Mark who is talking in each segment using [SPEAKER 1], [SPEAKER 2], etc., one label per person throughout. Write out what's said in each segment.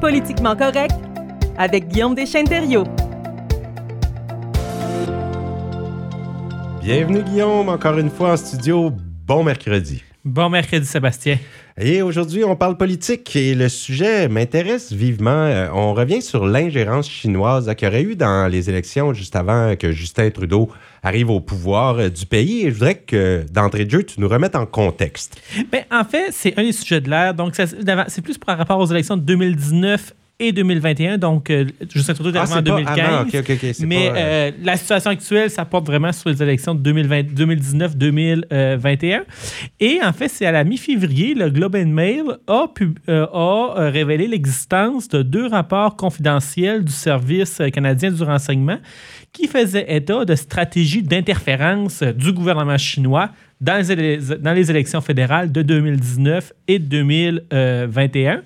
[SPEAKER 1] Politiquement correct avec Guillaume Deschênes-Thériault.
[SPEAKER 2] Bienvenue Guillaume, encore une fois en studio. Bon mercredi.
[SPEAKER 3] Bon mercredi Sébastien.
[SPEAKER 2] Et aujourd'hui, on parle politique et le sujet m'intéresse vivement. Euh, on revient sur l'ingérence chinoise qu'il y aurait eu dans les élections juste avant que Justin Trudeau arrive au pouvoir euh, du pays. Et je voudrais que, d'entrée de jeu, tu nous remettes en contexte.
[SPEAKER 3] Bien, en fait, c'est un des sujets de l'ère. Donc, c'est plus par rapport aux élections de 2019 et 2021, donc euh, Justin Trudeau est
[SPEAKER 2] ah,
[SPEAKER 3] en 2015. mais euh, la situation actuelle, ça porte vraiment sur les élections de 2019-2021. Et en fait, c'est à la mi-février, le Globe and Mail a, a révélé l'existence de deux rapports confidentiels du Service canadien du renseignement qui faisaient état de stratégies d'interférence du gouvernement chinois dans les, dans les élections fédérales de 2019 et 2021.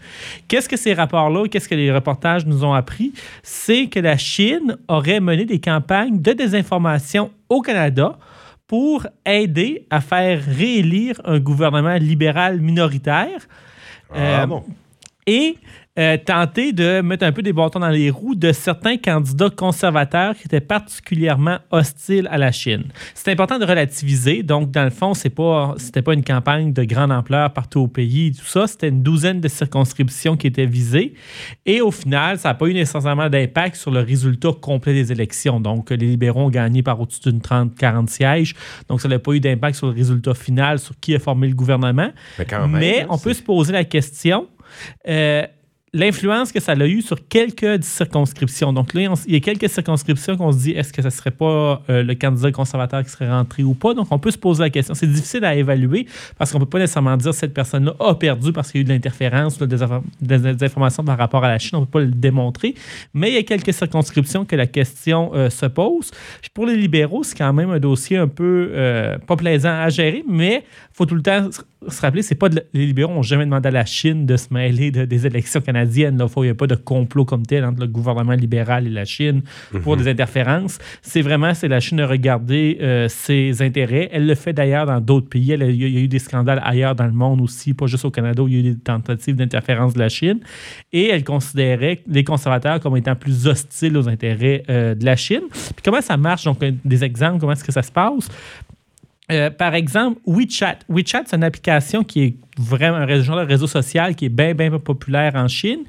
[SPEAKER 3] Qu'est-ce que ces rapports-là, qu'est-ce que les reportages nous ont appris? C'est que la Chine aurait mené des campagnes de désinformation au Canada pour aider à faire réélire un gouvernement libéral minoritaire.
[SPEAKER 2] Ah, bon?
[SPEAKER 3] Et euh, tenter de mettre un peu des bâtons dans les roues de certains candidats conservateurs qui étaient particulièrement hostiles à la Chine. C'est important de relativiser. Donc, dans le fond, c'est pas, c'était pas une campagne de grande ampleur partout au pays, tout ça. C'était une douzaine de circonscriptions qui étaient visées. Et au final, ça n'a pas eu nécessairement d'impact sur le résultat complet des élections. Donc, les libéraux ont gagné par au-dessus d'une 30-40 sièges. Donc, ça n'a pas eu d'impact sur le résultat final, sur qui a formé le gouvernement.
[SPEAKER 2] Mais, quand même,
[SPEAKER 3] Mais on peut se poser la question. Euh, l'influence que ça a eu sur quelques circonscriptions. Donc là, il y a quelques circonscriptions qu'on se dit est-ce que ne serait pas euh, le candidat conservateur qui serait rentré ou pas? Donc on peut se poser la question. C'est difficile à évaluer parce qu'on ne peut pas nécessairement dire cette personne-là a perdu parce qu'il y a eu de l'interférence, des, informations par rapport à la Chine. On ne peut pas le démontrer. Mais il y a quelques circonscriptions que la question euh, se pose. pour les libéraux, c'est quand même un dossier un peu euh, pas plaisant à gérer, mais il faut tout le temps se rappeler, c'est pas les libéraux n'ont jamais demandé à la Chine de se mêler des élections canadiennes. Là. Il n'y a pas de complot comme tel entre le gouvernement libéral et la Chine pour mhm. des interférences. C'est vraiment, c'est la Chine de regarder euh, ses intérêts. Elle le fait d'ailleurs dans d'autres pays. il y a eu des scandales ailleurs dans le monde aussi, pas juste au Canada où il y a eu des tentatives d'interférence de la Chine. Et elle considérait les conservateurs comme étant plus hostiles aux intérêts euh, de la Chine. Puis comment ça marche? Donc, des exemples, comment est-ce que ça se passe? Euh, par exemple, WeChat. WeChat, c'est une application qui est vraiment un réseau, réseau social qui est bien, bien populaire en Chine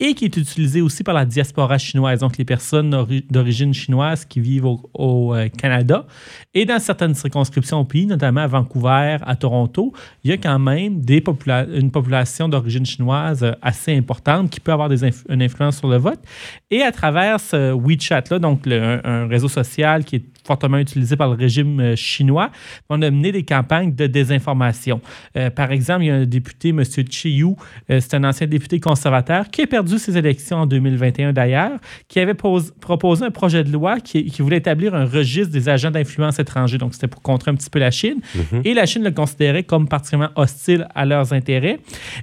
[SPEAKER 3] et qui est utilisé aussi par la diaspora chinoise, donc les personnes d'origine chinoise qui vivent au, euh, Canada. Et dans certaines circonscriptions au pays, notamment à Vancouver, à Toronto, il y a quand même une population d'origine chinoise euh, assez importante qui peut avoir une influence sur le vote. Et à travers ce WeChat-là, donc un, réseau social qui est fortement utilisé par le régime euh, chinois, on a mené des campagnes de désinformation. par exemple, il y a un député, M. Chiyu, c'est un ancien député conservateur, qui a perdu ses élections en 2021 d'ailleurs, qui avait proposé un projet de loi qui, voulait établir un registre des agents d'influence étrangers. Donc, c'était pour contrer un petit peu la Chine. Mhm. Et la Chine le considérait comme particulièrement hostile à leurs intérêts.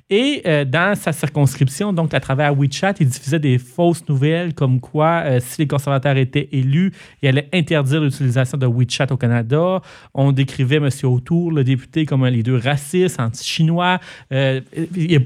[SPEAKER 3] Et euh, dans sa circonscription, donc à travers WeChat, il diffusait des fausses nouvelles comme quoi, euh, si les conservateurs étaient élus, il allait interdire l'utilisation de WeChat au Canada. On décrivait M. Autour, le député, comme un leader raciste, anti-chinois. Euh,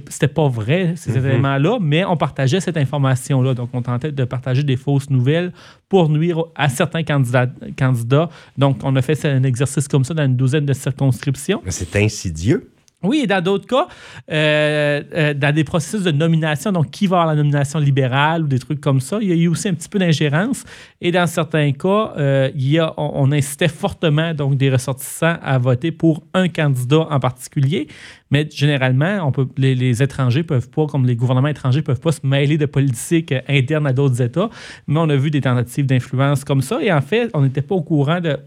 [SPEAKER 3] c'était pas vrai, ces mhm. éléments-là, mais on cette information-là. Donc, on tentait de partager des fausses nouvelles pour nuire à certains candidats. candidats. Donc, on a fait un exercice comme ça dans une douzaine de circonscriptions.
[SPEAKER 2] C'est insidieux.
[SPEAKER 3] Oui, et dans d'autres cas, euh, euh, dans des processus de nomination, donc qui va avoir la nomination libérale ou des trucs comme ça, il y a eu aussi un petit peu d'ingérence. Et dans certains cas, euh, il y a, on, incitait fortement donc des ressortissants à voter pour un candidat en particulier. Mais généralement, on les, les étrangers peuvent pas, comme les gouvernements étrangers peuvent pas se mêler de politique interne à d'autres États. Mais on a vu des tentatives d'influence comme ça. Et en fait, on n'était pas au courant de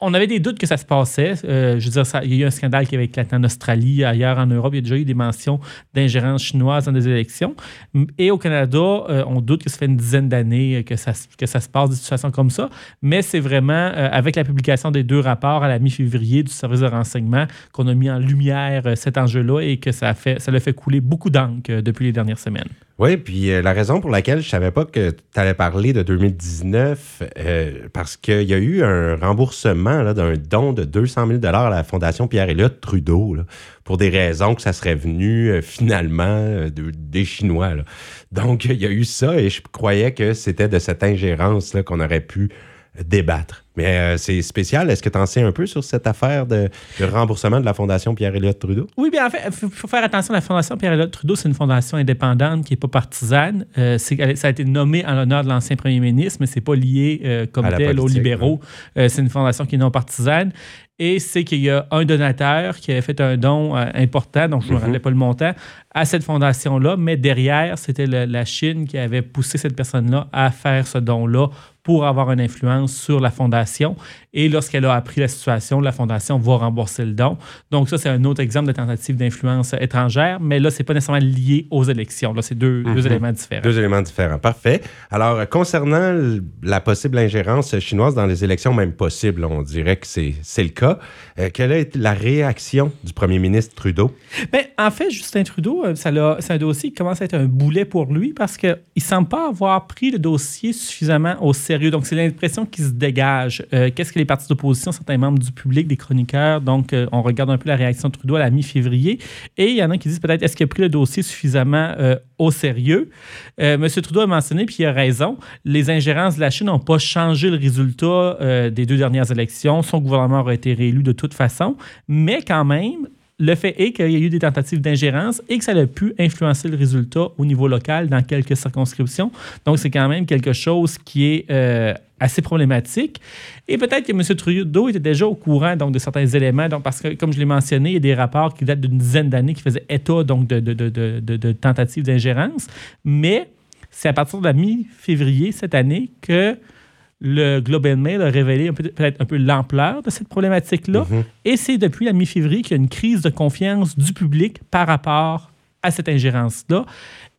[SPEAKER 3] on avait des doutes que ça se passait. Euh, je veux dire, ça, il y a eu un scandale qui avait éclaté en Australie, ailleurs en Europe. Il y a déjà eu des mentions d'ingérence chinoise dans des élections. Et au Canada, euh, on doute que ça fait une dizaine d'années que ça, que ça se passe des situations comme ça. Mais c'est vraiment euh, avec la publication des deux rapports à la mi-février du service de renseignement qu'on a mis en lumière cet enjeu-là et que ça, fait, ça l'a fait couler beaucoup d'encre depuis les dernières semaines.
[SPEAKER 2] Oui, puis euh, la raison pour laquelle je savais pas que tu allais parler de 2019, euh, parce qu'il y a eu un remboursement d'un don de 200 000 à la Fondation Pierre-Éliott Trudeau, pour des raisons que ça serait venu euh, finalement euh, de- des Chinois. Donc, il y a eu ça et je croyais que c'était de cette ingérence là, qu'on aurait pu débattre. Mais euh, c'est spécial. Est-ce que tu en sais un peu sur cette affaire de, de remboursement de la Fondation Pierre-Éliott Trudeau?
[SPEAKER 3] Oui, bien en fait, il faut, faut faire attention. La Fondation Pierre-Éliott Trudeau, c'est une fondation indépendante qui n'est pas partisane. Euh, elle- ça a été nommé en l'honneur de l'ancien premier ministre, mais c'est pas lié euh, comme tel aux libéraux. Euh, c'est une fondation qui est non partisane. Et c'est qu'il y a un donateur qui avait fait un don euh, important, donc je ne me
[SPEAKER 2] Mhm.
[SPEAKER 3] rappelais pas le montant, à cette fondation-là, mais derrière, c'était la Chine qui avait poussé cette personne-là à faire ce don-là pour avoir une influence sur la fondation. Et lorsqu'elle a appris la situation, la fondation va rembourser le don. Donc ça, c'est un autre exemple de tentative d'influence étrangère, mais là, c'est pas nécessairement lié aux élections. Là, c'est deux, deux
[SPEAKER 2] Mhm.
[SPEAKER 3] éléments différents.
[SPEAKER 2] Deux éléments différents. Parfait. Alors, euh, concernant la possible ingérence chinoise dans les élections, même possible, on dirait que c'est le cas. Euh, quelle été la réaction du premier ministre Trudeau?
[SPEAKER 3] Ben, en fait, Justin Trudeau, euh, c'est un dossier qui commence à être un boulet pour lui parce qu'il ne semble pas avoir pris le dossier suffisamment au sérieux. Donc, c'est l'impression qui se dégage. Euh, Qu'est-ce que les partis d'opposition, certains membres du public, des chroniqueurs, donc euh, on regarde un peu la réaction de Trudeau à la mi-février. Et il y en a qui disent peut-être est-ce qu'il a pris le dossier suffisamment euh, au sérieux? Euh, M. Trudeau a mentionné, puis il a raison, les ingérences de la Chine n'ont pas changé le résultat des deux dernières élections. Son gouvernement aurait été réélu de toute façon. Mais quand même, le fait est qu'il y a eu des tentatives d'ingérence et que ça a pu influencer le résultat au niveau local dans quelques circonscriptions. Donc, c'est quand même quelque chose qui est euh, assez problématique. Et peut-être que M. Trudeau était déjà au courant donc, de certains éléments, donc, parce que, comme je l'ai mentionné, il y a des rapports qui datent d'une dizaine d'années qui faisaient état donc, de, de, de, de, tentatives d'ingérence. Mais c'est à partir de la mi-février cette année que le Globe and Mail a révélé peut-être un peu l'ampleur de cette problématique-là.
[SPEAKER 2] Mhm.
[SPEAKER 3] Et c'est depuis la mi-février qu'il y a une crise de confiance du public par rapport à cette ingérence-là.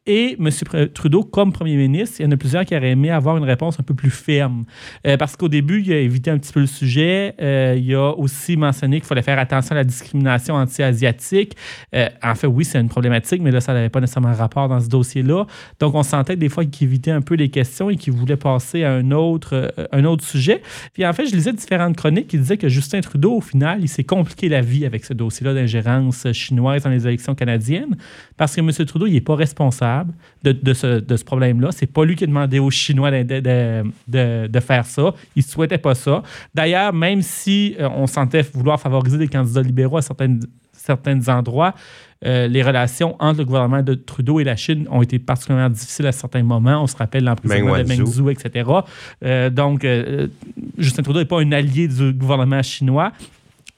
[SPEAKER 3] Et M. Trudeau, comme premier ministre, il y en a plusieurs qui auraient aimé avoir une réponse un peu plus ferme. Euh, parce qu'au début, il a évité un petit peu le sujet. Euh, il a aussi mentionné qu'il fallait faire attention à la discrimination anti-asiatique. Euh, en fait, oui, c'est une problématique, mais là, ça n'avait pas nécessairement rapport dans ce dossier-là. Donc, on sentait des fois qu'il évitait un peu les questions et qu'il voulait passer à un autre, un autre sujet. Puis en fait, je lisais différentes chroniques qui disaient que Justin Trudeau, au final, il s'est compliqué la vie avec ce dossier-là d'ingérence chinoise dans les élections canadiennes parce que M. Trudeau, il n'est pas responsable de, de ce, de ce problème-là. C'est pas lui qui a demandé aux Chinois de, faire ça. Il ne souhaitait pas ça. D'ailleurs, même si euh, on sentait vouloir favoriser des candidats libéraux à certaines, certains endroits, euh, les relations entre le gouvernement de Trudeau et la Chine ont été particulièrement difficiles à certains moments. On se rappelle l'emprisonnement de
[SPEAKER 2] Meng.
[SPEAKER 3] Zhu, etc. Euh, donc, euh, Justin Trudeau n'est pas un allié du gouvernement chinois.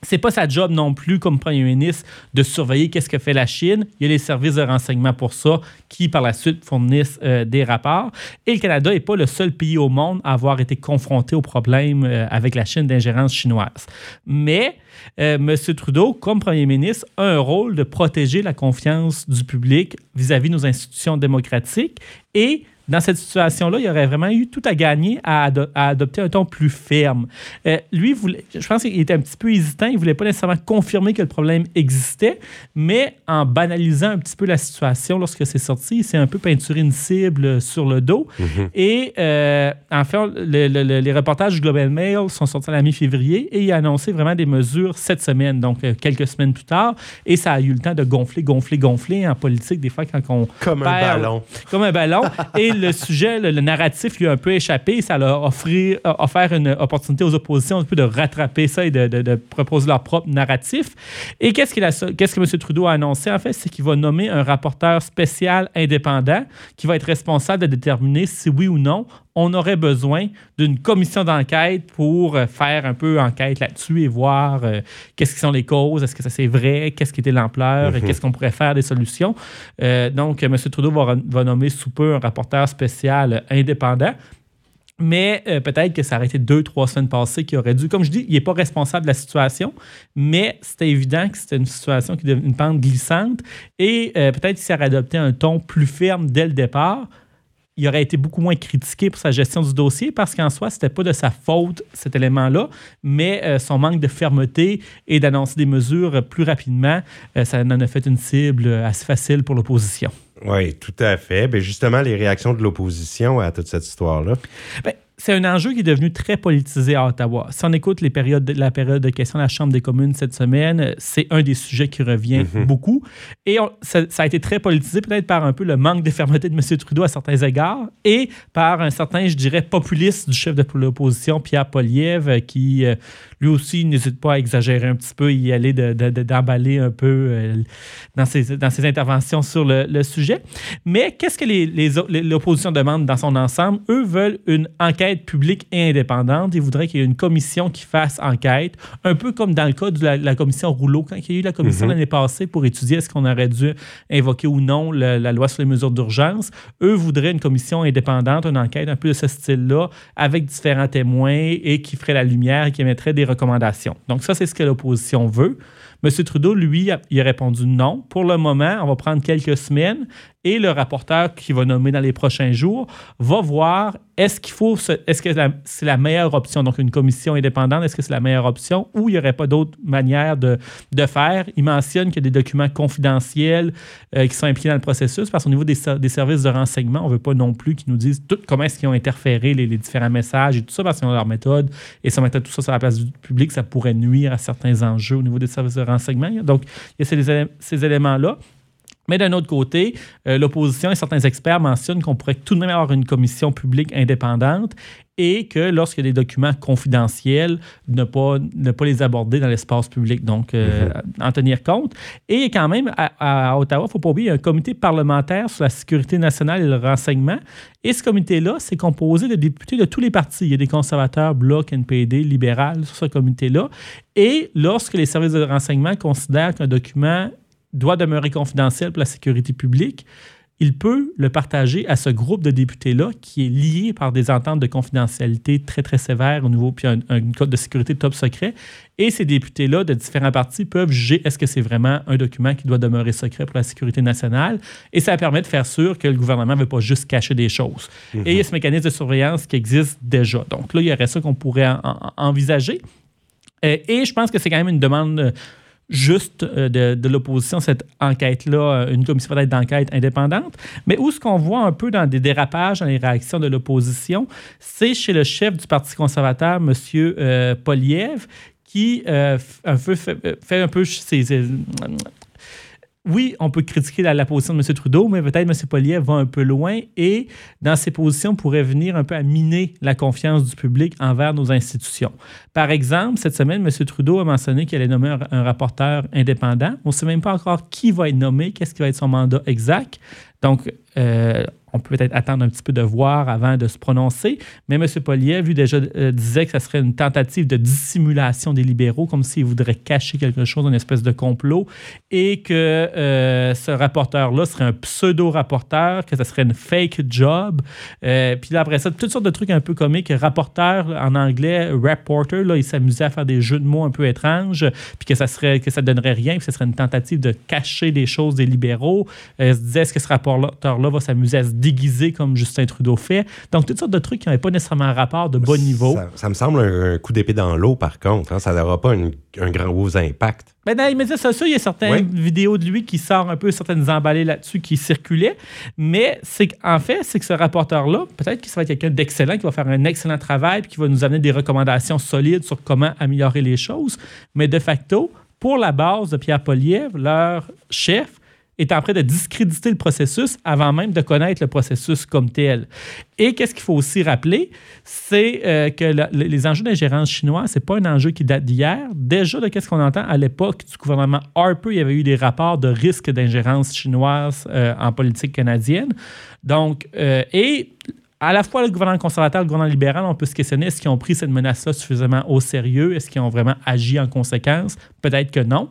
[SPEAKER 3] C'est pas sa job non plus comme premier ministre de surveiller qu'est-ce que fait la Chine. Il y a les services de renseignement pour ça qui, par la suite, fournissent euh, des rapports. Et le Canada n'est pas le seul pays au monde à avoir été confronté au problème euh, avec la Chine d'ingérence chinoise. Mais euh, M. Trudeau, comme premier ministre, a un rôle de protéger la confiance du public vis-à-vis de nos institutions démocratiques et dans cette situation-là, il aurait vraiment eu tout à gagner à, ado- à adopter un ton plus ferme. Euh, lui, voulait, je pense qu'il était un petit peu hésitant. Il ne voulait pas nécessairement confirmer que le problème existait, mais en banalisant un petit peu la situation lorsque c'est sorti, il s'est un peu peinturé une cible sur le dos. Et euh, en fait, le- le- le- les reportages du Global Mail sont sortis à la mi-février et il a annoncé vraiment des mesures cette semaine, donc euh, quelques semaines plus tard. Et ça a eu le temps de gonfler, gonfler, gonfler en politique, des fois, quand on
[SPEAKER 2] Comme un ballon.
[SPEAKER 3] comme un ballon. Et le sujet, le, narratif lui a un peu échappé. Ça a a offert une opportunité aux oppositions de rattraper ça et de, proposer leur propre narratif. Et qu'est-ce, qu'est-ce que M. Trudeau a annoncé, en fait? C'est qu'il va nommer un rapporteur spécial indépendant qui va être responsable de déterminer si oui ou non on aurait besoin d'une commission d'enquête pour euh, faire un peu enquête là-dessus et voir euh, qu'est-ce qui sont les causes, est-ce que ça c'est vrai, qu'est-ce qui était l'ampleur, et qu'est-ce qu'on pourrait faire des solutions. Euh, donc, M. Trudeau va, va nommer sous peu un rapporteur spécial indépendant. Mais euh, peut-être que ça aurait été deux, trois semaines passées qui aurait dû. Comme je dis, il n'est pas responsable de la situation, mais c'était évident que c'était une situation qui devenait une pente glissante. Et peut-être qu'il s'aurait adopté un ton plus ferme dès le départ. Il aurait été beaucoup moins critiqué pour sa gestion du dossier parce qu'en soi, c'était pas de sa faute cet élément-là, mais euh, son manque de fermeté et d'annoncer des mesures plus rapidement, euh, ça en a fait une cible assez facile pour l'opposition.
[SPEAKER 2] Oui, tout à fait. Ben justement, les réactions de l'opposition à toute cette histoire-là?
[SPEAKER 3] C'est un enjeu qui est devenu très politisé à Ottawa. Si on écoute les périodes de, la période de questions de la Chambre des communes cette semaine, c'est un des sujets qui revient
[SPEAKER 2] Mhm.
[SPEAKER 3] beaucoup. Et on- ça, ça a été très politisé, peut-être par un peu le manque de fermeté de M. Trudeau à certains égards et par un certain, je dirais, populiste du chef de l'opposition, Pierre Poliev, qui euh, lui aussi n'hésite pas à exagérer un petit peu, y aller de- de- de- d'emballer un peu euh, dans, ses, dans ses interventions sur le, le sujet. Mais qu'est-ce que les les- l'opposition demande dans son ensemble? Eux veulent une enquête publique et indépendante. Ils voudraient qu'il y ait une commission qui fasse enquête, un peu comme dans le cas de la, la commission Rouleau, quand il y a eu la commission
[SPEAKER 2] Mhm.
[SPEAKER 3] l'année passée pour étudier est-ce qu'on aurait dû invoquer ou non la loi sur les mesures d'urgence. Eux voudraient une commission indépendante, une enquête un peu de ce style-là, avec différents témoins et qui ferait la lumière et qui émettrait des recommandations. Donc ça, c'est ce que l'opposition veut. M. Trudeau, lui, a- il a répondu non. Pour le moment, on va prendre quelques semaines et le rapporteur qui va nommer dans les prochains jours va voir est-ce qu'il faut, est-ce que c'est la meilleure option, donc une commission indépendante, est-ce que c'est la meilleure option? Ou il n'y aurait pas d'autre manière de, de faire? Il mentionne qu'il y a des documents confidentiels euh, qui sont impliqués dans le processus parce qu'au niveau des, des services de renseignement, on ne veut pas non plus qu'ils nous disent comment est-ce qu'ils ont interféré les, différents messages et tout ça parce qu'ils ont leur méthode et si on mettait tout ça sur la place du public, ça pourrait nuire à certains enjeux au niveau des services de renseignement. Donc, il y a ces, ces éléments-là. Mais d'un autre côté, euh, l'opposition et certains experts mentionnent qu'on pourrait tout de même avoir une commission publique indépendante et que lorsqu'il y a des documents confidentiels, ne pas, ne pas les aborder dans l'espace public. Donc, euh, en tenir compte. Et quand même, à, à Ottawa, il ne faut pas oublier, il y a un comité parlementaire sur la sécurité nationale et le renseignement. Et ce comité-là, c'est composé de députés de tous les partis. Il y a des conservateurs, Bloc, NPD, libéral sur ce comité-là. Et lorsque les services de renseignement considèrent qu'un document doit demeurer confidentiel pour la sécurité publique, il peut le partager à ce groupe de députés-là qui est lié par des ententes de confidentialité très, très sévères au niveau, puis un, un code de sécurité top secret. Et ces députés-là de différents partis peuvent juger est-ce que c'est vraiment un document qui doit demeurer secret pour la sécurité nationale. Et ça permet de faire sûr que le gouvernement ne veut pas juste cacher des choses. Et il y a ce mécanisme de surveillance qui existe déjà. Donc là, il y aurait ça qu'on pourrait en- en- envisager. Euh, et je pense que c'est quand même une demande euh, juste euh, de, de l'opposition, cette enquête-là, euh, une commission d'enquête indépendante. Mais où ce qu'on voit un peu dans des dérapages dans les réactions de l'opposition, c'est chez le chef du Parti conservateur, M. Euh, Poliev, qui euh, un peu fait, un peu ses- oui, on peut critiquer la, position de M. Trudeau, mais peut-être M. Poliev va un peu loin et dans ses positions pourrait venir un peu à miner la confiance du public envers nos institutions. Par exemple, cette semaine, M. Trudeau a mentionné qu'il allait nommer un, un rapporteur indépendant. On ne sait même pas encore qui va être nommé, qu'est-ce qui va être son mandat exact. Donc, euh, on peut peut-être attendre un petit peu de voir avant de se prononcer. Mais M. Poliev, lui, déjà euh, disait que ça serait une tentative de dissimulation des libéraux, comme s'ils voudraient cacher quelque chose, une espèce de complot, et que euh, ce rapporteur-là serait un pseudo-rapporteur, que ça serait une fake job. Euh, puis là, après ça, toutes sortes de trucs un peu comiques. Rapporteur, en anglais, reporter, là, il s'amusait à faire des jeux de mots un peu étranges, puis que ça serait que ça donnerait rien, puis que ça serait une tentative de cacher des choses des libéraux. Il se disait, est-ce que ce rapporteur-là va s'amuser à se déguiser comme Justin Trudeau fait? Donc, toutes sortes de trucs qui n'avaient pas nécessairement un rapport de bon niveau.
[SPEAKER 2] Ça, ça me semble un, un coup d'épée dans l'eau, par contre. hein. Ça n'aura pas une- un grand gros impact.
[SPEAKER 3] Ben, dans les médias sociaux, il y a certaines
[SPEAKER 2] Ouais.
[SPEAKER 3] vidéos de lui qui sortent un peu, certaines emballées là-dessus qui circulaient. Mais c'est qu'en fait, c'est que ce rapporteur-là, peut-être qu'il va être quelqu'un d'excellent, qui va faire un excellent travail, puis qui va nous amener des recommandations solides sur comment améliorer les choses. Mais de facto, pour la base de Pierre Poliev, leur chef, est en train de discréditer le processus avant même de connaître le processus comme tel. Et qu'est-ce qu'il faut aussi rappeler, c'est euh, que les enjeux d'ingérence chinoise, c'est pas un enjeu qui date d'hier. Déjà, de qu'est-ce qu'on entend à l'époque du gouvernement Harper, il y avait eu des rapports de risque d'ingérence chinoise euh, en politique canadienne. Donc, euh, et à la fois le gouvernement conservateur et le gouvernement libéral, on peut se questionner est-ce qu'ils ont pris cette menace-là suffisamment au sérieux? Est-ce qu'ils ont vraiment agi en conséquence? Peut-être que non.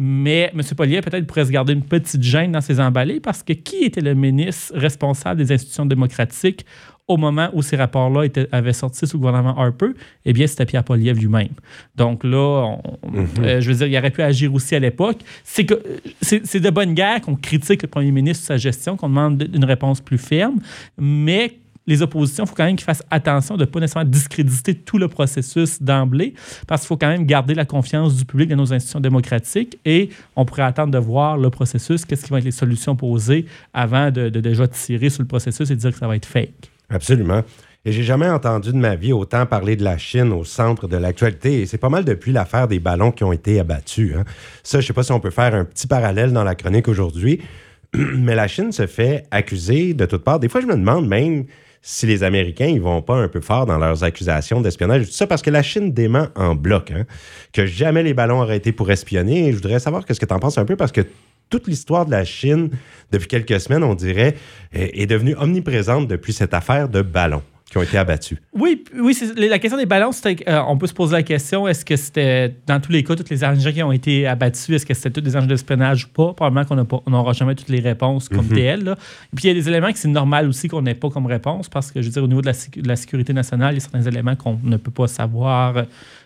[SPEAKER 3] Mais M. Pollier peut-être pourrait se garder une petite gêne dans ses emballés parce que qui était le ministre responsable des institutions démocratiques au moment où ces rapports-là avaient sorti sous le gouvernement Harper? Eh bien, c'était Pierre Poliev lui-même. Donc là, on- euh, je veux dire, il aurait pu agir aussi à l'époque. C'est que c'est c'est de bonne guerre qu'on critique le premier ministre sur sa gestion, qu'on demande une réponse plus ferme, mais les oppositions, il faut quand même qu'ils fassent attention de ne pas nécessairement discréditer tout le processus d'emblée, parce qu'il faut quand même garder la confiance du public dans nos institutions démocratiques et on pourrait attendre de voir le processus, qu'est-ce qui vont être les solutions posées avant de, déjà tirer sur le processus et dire que ça va être fake.
[SPEAKER 2] Absolument. Et j'ai jamais entendu de ma vie autant parler de la Chine au centre de l'actualité. Et c'est pas mal depuis l'affaire des ballons qui ont été abattus. hein. Ça, je sais pas si on peut faire un petit parallèle dans la chronique aujourd'hui. Mais la Chine se fait accuser de toutes parts. Des fois, je me demande même si les Américains ils vont pas un peu fort dans leurs accusations d'espionnage. Tout ça parce que la Chine dément en bloc hein, que jamais les ballons auraient été pour espionner. Et je voudrais savoir qu'est-ce que tu en penses un peu parce que toute l'histoire de la Chine, depuis quelques semaines, on dirait, est, est devenue omniprésente depuis cette affaire de ballons qui ont été abattus.
[SPEAKER 3] Oui, oui la question des ballons, c'était, euh, on peut se poser la question est-ce que c'était, dans tous les cas, tous les engins qui ont été abattus, est-ce que c'était tous des engins d'espionnage ou pas? Probablement qu'on n'aura jamais toutes les réponses comme telles. là. Et puis il y a des éléments que c'est normal aussi qu'on n'ait pas comme réponse parce que, je veux dire, au niveau de la, sécu- de la sécurité nationale, il y a certains éléments qu'on ne peut pas savoir. euh,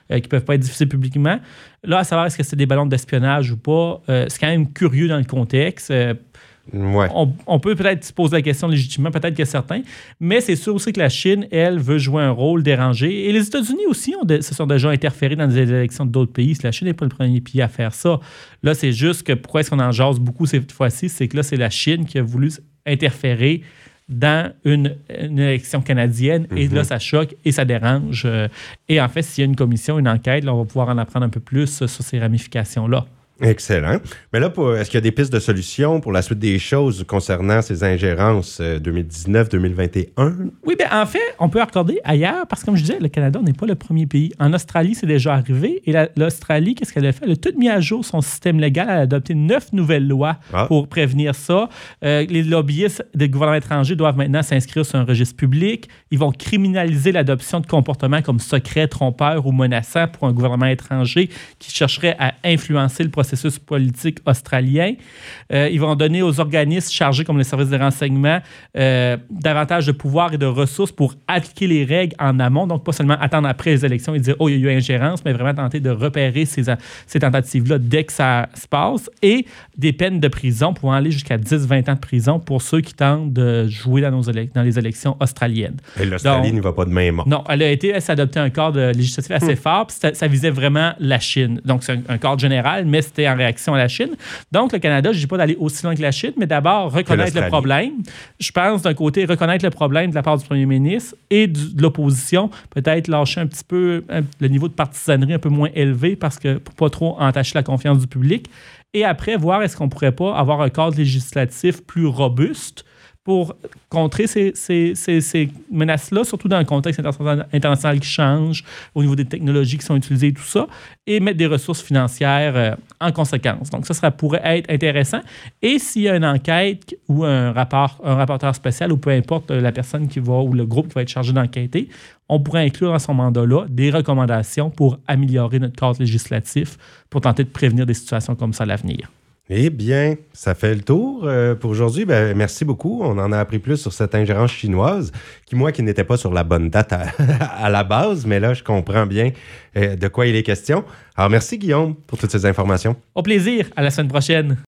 [SPEAKER 3] qui ne peuvent pas être diffusés publiquement. Là, à savoir est-ce que c'est des ballons d'espionnage ou pas, euh, c'est quand même curieux dans le contexte.
[SPEAKER 2] Ouais.
[SPEAKER 3] on, on peut peut-être se poser la question légitimement, peut-être que certains, mais c'est sûr aussi que la Chine, elle, veut jouer un rôle dérangé. Et les États-Unis aussi ont de- se sont déjà interférés dans des élections d'autres pays. La Chine n'est pas le premier pays à faire ça. Là, c'est juste que pourquoi est-ce qu'on en jase beaucoup cette fois-ci, c'est que là, c'est la Chine qui a voulu interférer dans une, une élection canadienne et là, ça choque et ça dérange. Euh, Et en fait, s'il y a une commission, une enquête, là, on va pouvoir en apprendre un peu plus euh, sur ces ramifications-là.
[SPEAKER 2] Excellent. Mais là, est-ce qu'il y a des pistes de solutions pour la suite des choses concernant ces ingérences euh, 2019-2021?
[SPEAKER 3] Oui, bien, en fait, on peut accorder ailleurs parce que, comme je disais, le Canada n'est pas le premier pays. En Australie, c'est déjà arrivé. Et la- l'Australie, qu'est-ce qu'elle a fait? Elle a tout mis à jour son système légal. Elle a adopté neuf nouvelles lois
[SPEAKER 2] Ah.
[SPEAKER 3] pour prévenir ça. Euh, les lobbyistes des gouvernements étrangers doivent maintenant s'inscrire sur un registre public. Ils vont criminaliser l'adoption de comportements comme secret, trompeur ou menaçant pour un gouvernement étranger qui chercherait à influencer le processus politique australien. Euh, ils vont donner aux organismes chargés comme les services de renseignement euh, davantage de pouvoir et de ressources pour appliquer les règles en amont. Donc, pas seulement attendre après les élections et dire, oh, il y a eu ingérence, mais vraiment tenter de repérer ces, ces tentatives-là dès que ça se passe. Et des peines de prison pouvant aller jusqu'à 10-20 ans de prison pour ceux qui tentent de jouer dans, nos dans les élections australiennes.
[SPEAKER 2] Et l'Australie n'y va pas de main morte.
[SPEAKER 3] Non, elle a été, elle s'est adopté un cadre législatif assez fort, puis ça, ça visait vraiment la Chine. Donc, c'est un, un cadre général, mais c'était en réaction à la Chine. Donc, le Canada, je ne dis pas d'aller aussi loin que la Chine, mais d'abord reconnaître le problème. Je pense, d'un côté, reconnaître le problème de la part du premier ministre et du- de l'opposition, peut-être lâcher un petit peu le niveau de partisanerie un peu moins élevé parce que pour pas trop entacher la confiance du public. Et après, voir est-ce qu'on pourrait pas avoir un cadre législatif plus robuste pour contrer ces, ces- ces- ces menaces-là, surtout dans un contexte international, qui change, au niveau des technologies qui sont utilisées et tout ça, et mettre des ressources financières euh, en conséquence. Donc, ça, pourrait être intéressant. Et s'il y a une enquête ou un, un rapporteur spécial, ou peu importe euh, la personne qui va, ou le groupe qui va être chargé d'enquêter, on pourrait inclure dans son mandat-là des recommandations pour améliorer notre cadre législatif, pour tenter de prévenir des situations comme ça à l'avenir.
[SPEAKER 2] Eh bien, ça fait le tour euh, pour aujourd'hui. Ben, merci beaucoup. On en a appris plus sur cette ingérence chinoise, qui, moi, qui n'était pas sur la bonne date à, à la base, mais là, je comprends bien euh, de quoi il est question. Alors, merci, Guillaume, pour toutes ces informations.
[SPEAKER 3] Au plaisir, à la semaine prochaine.